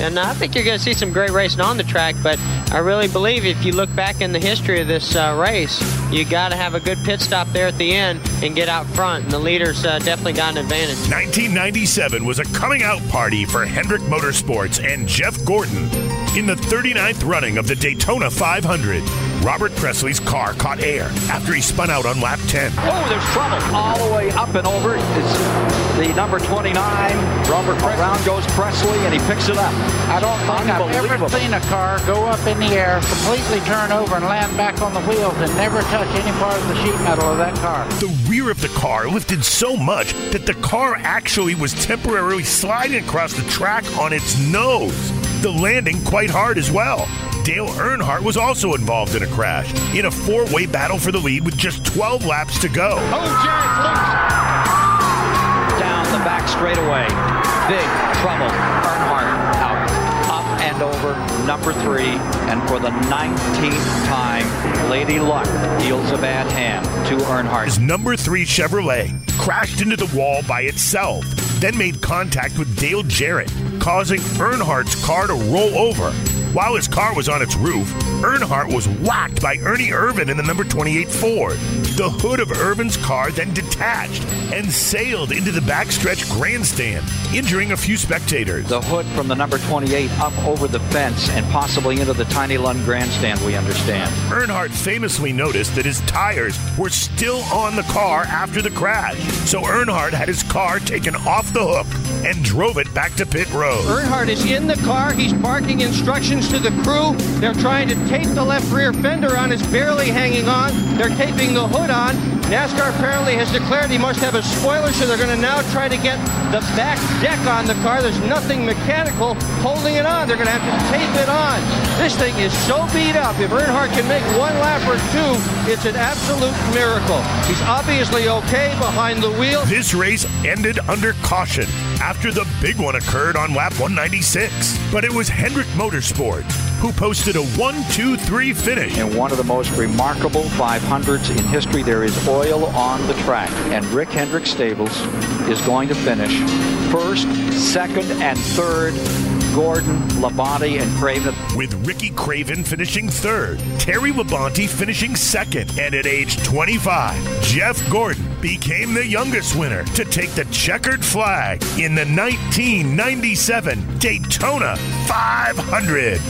And I think you're going to see some great racing on the track, but I really believe if you look back in the history of this uh, race, you got to have a good pit stop there at the end and get out front. And the leaders uh, definitely got an advantage. 1997 was a coming out party for Hendrick Motorsports and Jeff Gordon. In the 39th running of the Daytona 500, Robert Pressley's car caught air after he spun out on lap 10. Oh, there's trouble all the way up and over. It's the number 29. Robert Pressley. Around goes Pressley, and he picks it up. I don't think I've ever seen a car go up in the air, completely turn over, and land back on the wheels and never touch any part of the sheet metal of that car. The rear of the car lifted so much that the car actually was temporarily sliding across the track on its nose. The landing quite hard as well. Dale Earnhardt was also involved in a crash in a four way battle for the lead with just 12 laps to go. Oh, Jack. Down the back straightaway. Big trouble. Earnhardt out. Up and over number three. And for the 19th time, Lady Luck deals a bad hand to Earnhardt. His number three Chevrolet crashed into the wall by itself, then made contact with Dale Jarrett, causing Earnhardt's car to roll over. While his car was on its roof, Earnhardt was whacked by Ernie Irvan in the number 28 Ford. The hood of Irvan's car then detached and sailed into the backstretch grandstand, injuring a few spectators. The hood from the number 28 up over the fence and possibly into the Tiny Lund grandstand, we understand. Earnhardt famously noticed that his tires were still on the car after the crash, so Earnhardt had his car taken off the hook and drove it back to pit road. Earnhardt is in the car. He's barking instructions to the crew. They're trying to tape the left rear fender on. It's barely hanging on. They're taping the hood on. NASCAR apparently has declared he must have a spoiler, so they're going to now try to get the back deck on the car. There's nothing mechanical holding it on. They're going to have to tape it on. This thing is so beat up. If Earnhardt can make one lap or two, it's an absolute miracle. He's obviously okay behind the wheel. This race ended under caution after the big one occurred on lap 196. But it was Hendrick Motorsports who posted a 1 2 3 finish. In one of the most remarkable 500s in history, there is oil on the track. And Rick Hendrick Stables is going to finish first, second, and third. Gordon, Labonte, and Craven. With Ricky Craven finishing third, Terry Labonte finishing second, and at age 25, Jeff Gordon became the youngest winner to take the checkered flag in the 1997 Daytona 500.